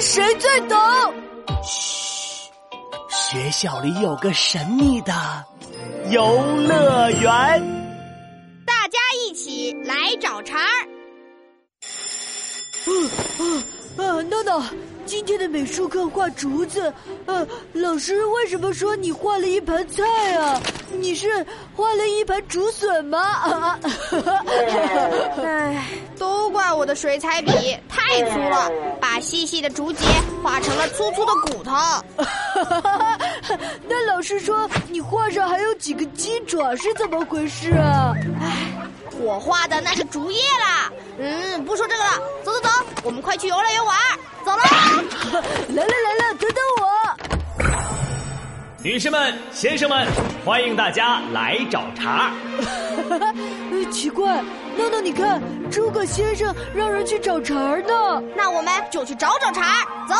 谁最懂。嘘，学校里有个神秘的游乐园，大家一起来找茬儿。啊，闹闹，今天的美术课画竹子，呃，老师为什么说你画了一盘菜啊？你是画了一盘竹笋吗？啊，唉，都怪我的水彩笔太粗了，把细细的竹节画成了粗粗的骨头。那老师说你画上还有几个鸡爪，是怎么回事啊？唉，我画的那是竹叶啦。嗯，不说这个了，走走走，我们快去游乐园玩。走了，来了来了，等等我。女士们、先生们，欢迎大家来找茬。呃，奇怪，闹闹，你看，诸葛先生让人去找茬呢。那我们就去找找茬。走。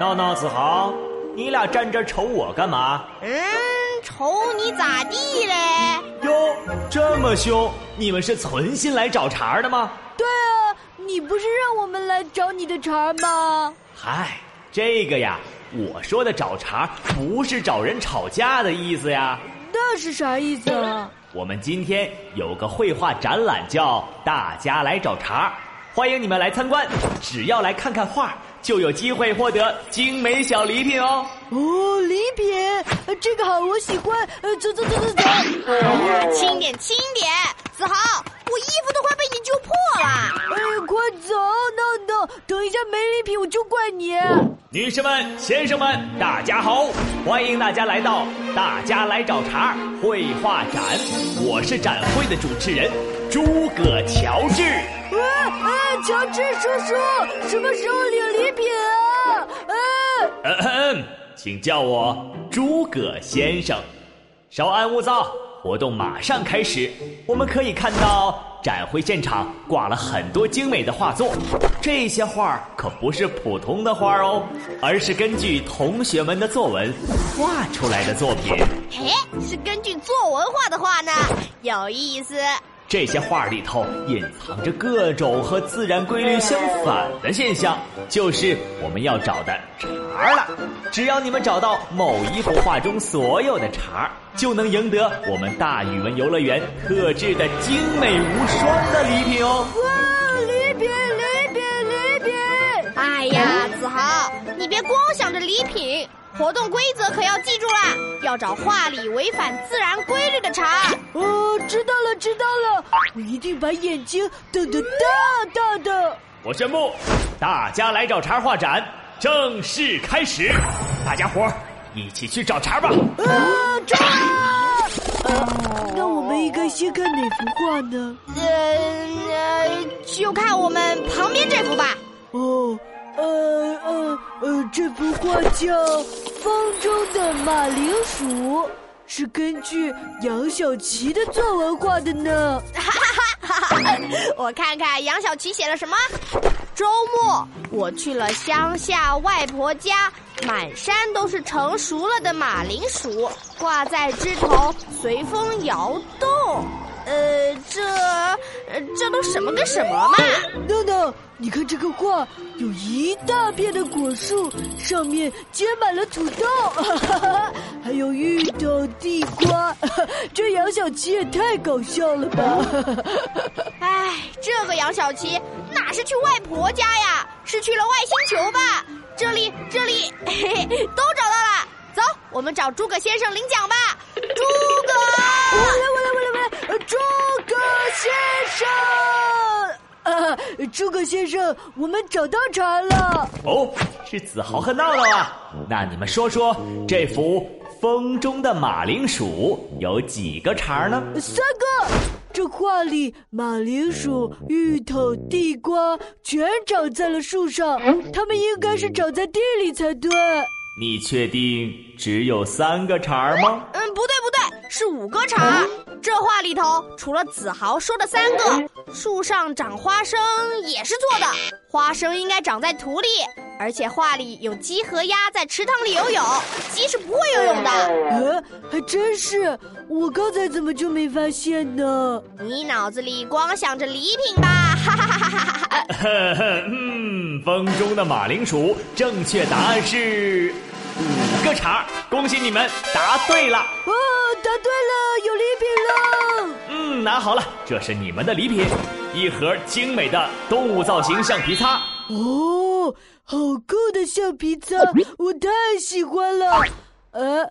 闹闹、子豪，你俩站这瞅我干嘛？嗯，瞅你咋地嘞？哟，这么凶，你们是存心来找茬的吗？对啊，你不是让我们来找你的茬吗？嗨，这个呀，我说的找茬不是找人吵架的意思呀。那是啥意思啊？我们今天有个绘画展览，叫“大家来找茬”，欢迎你们来参观。只要来看看画，就有机会获得精美小礼品哦。哦，礼品，呃这个好，我喜欢。呃，走走走走走。哎呀，轻点轻点，子豪，我衣服都快被你揪破了。哎呀，快走，闹闹，等一下没礼品我就怪你。女士们、先生们，大家好！欢迎大家来到“大家来找茬”绘画展，我是展会的主持人诸葛乔治。啊啊，乔治叔叔，什么时候领礼品啊？啊！嗯哼，请叫我诸葛先生。稍安勿躁，活动马上开始。我们可以看到，展会现场挂了很多精美的画作，这些画可不是普通的画哦，而是根据同学们的作文画出来的作品。嘿，是根据作文画的画呢，有意思。这些画里头隐藏着各种和自然规律相反的现象，就是我们要找的茬儿了。只要你们找到某一幅画中所有的茬儿，就能赢得我们大语文游乐园特制的精美无双的礼品哦！哇，礼品，礼品，礼品！哎呀，子豪，你别光想着礼品，活动规则可要记住啦，要找画里违反自然规律的茬。哦，知道了，知道了，我一定把眼睛瞪得大大的。我宣布，大家来找茬画展正式开始，大家伙儿一起去找茬吧！啊，那我们应该先看哪幅画呢？呃呃，就看我们旁边这幅吧。哦，呃呃呃，这幅画叫《风中的马铃薯》，是根据杨小琪的作文画的呢。我看看杨小琪写了什么。周末我去了乡下外婆家，满山都是成熟了的马铃薯，挂在枝头随风摇动。呃，这呃这都什么跟什么嘛？闹闹，你看这个画，有一大片的果树，上面结满了土豆，哈 哈还有芋头、地瓜。这杨小琪也太搞笑了吧！哎，这个杨小琪哪是去外婆家呀？是去了外星球吧？这里，这里，嘿嘿，都找到了。走，我们找诸葛先生领奖吧。诸葛，我来，我来，我来，我来！呃诸葛先生，啊，诸葛先生，我们找到茬了。哦，是子豪和闹闹啊！那你们说说，这幅《风中的马铃薯》有几个茬呢？三个。这画里马铃薯、芋头、地瓜全长在了树上，它们应该是长在地里才对。你确定只有三个茬吗？嗯，不对不对，是五个茬。这话里头除了子豪说的三个，树上长花生也是错的，花生应该长在土里。而且画里有鸡和鸭在池塘里游泳，鸡是不会游泳的。呃，还真是，我刚才怎么就没发现呢？你脑子里光想着礼品吧！哈哈哈哈哈哈！嗯，风中的马铃薯，正确答案是五个叉恭喜你们答对了！哦，答对了，有礼品了！嗯，拿好了，这是你们的礼品，一盒精美的动物造型橡皮擦。哦，好酷的橡皮擦，我太喜欢了。呃，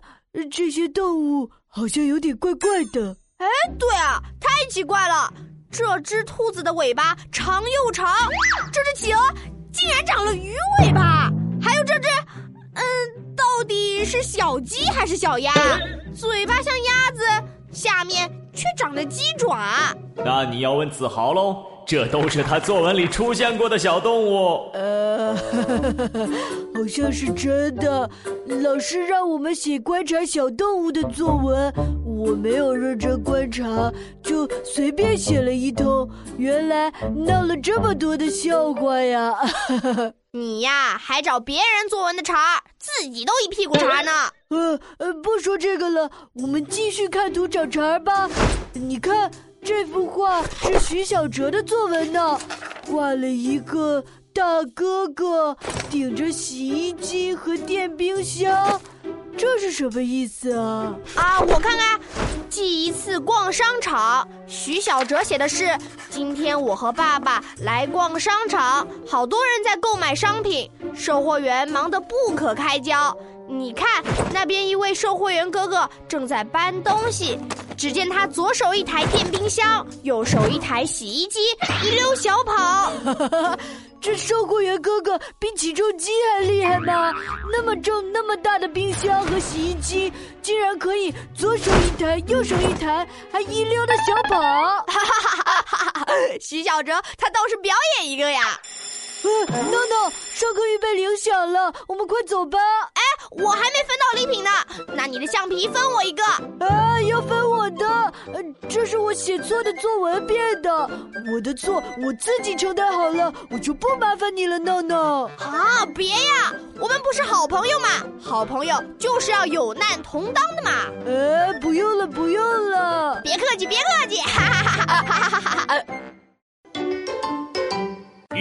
这些动物好像有点怪怪的。哎，对啊，太奇怪了。这只兔子的尾巴长又长，这只企鹅竟然长了鱼尾巴，还有这只，嗯，到底是小鸡还是小鸭？嘴巴像鸭子，下面却长着鸡爪。那你要问子豪喽。这都是他作文里出现过的小动物。呃，好像是真的。老师让我们写观察小动物的作文，我没有认真观察，就随便写了一通。原来闹了这么多的笑话呀！你呀，还找别人作文的茬，自己都一屁股茬呢。呃呃，不说这个了，我们继续看图找茬吧。你看。这幅画是徐小哲的作文呢，画了一个大哥哥顶着洗衣机和电冰箱，这是什么意思啊？啊，我看看，记一次逛商场。徐小哲写的是：今天我和爸爸来逛商场，好多人在购买商品，售货员忙得不可开交。你看，那边一位售货员哥哥正在搬东西。只见他左手一台电冰箱，右手一台洗衣机，一溜小跑。这售货员哥哥比起重机还厉害吗？那么重、那么大的冰箱和洗衣机，竟然可以左手一台，右手一台，还一溜的小跑。哈哈哈哈哈！徐小哲，他倒是表演一个呀。闹闹，上课预备铃响了，我们快走吧。哎，我还没分到礼品呢，那你的橡皮分我一个。啊，要分我的？呃，这是我写错的作文变的，我的错，我自己承担好了，我就不麻烦你了，闹闹。啊，别呀，我们不是好朋友嘛？好朋友就是要有难同当的嘛。呃，不用了，不用了，别客气，别客气。哈哈哈哈哈哈！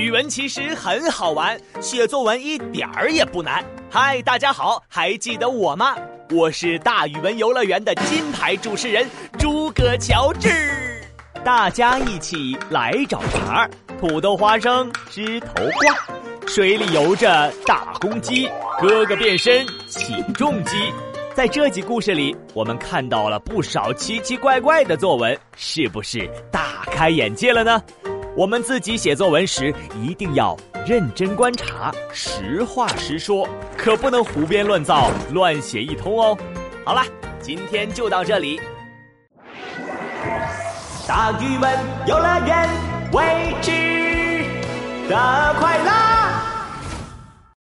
语文其实很好玩，写作文一点儿也不难。嗨，大家好，还记得我吗？我是大语文游乐园的金牌主持人诸葛乔治。大家一起来找茬儿。土豆花生枝头挂，水里游着大公鸡，哥哥变身起重机。在这集故事里，我们看到了不少奇奇怪怪的作文，是不是大开眼界了呢？我们自己写作文时，一定要认真观察，实话实说，可不能胡编乱造、乱写一通哦。好了，今天就到这里。大语文游乐园，未知的快乐。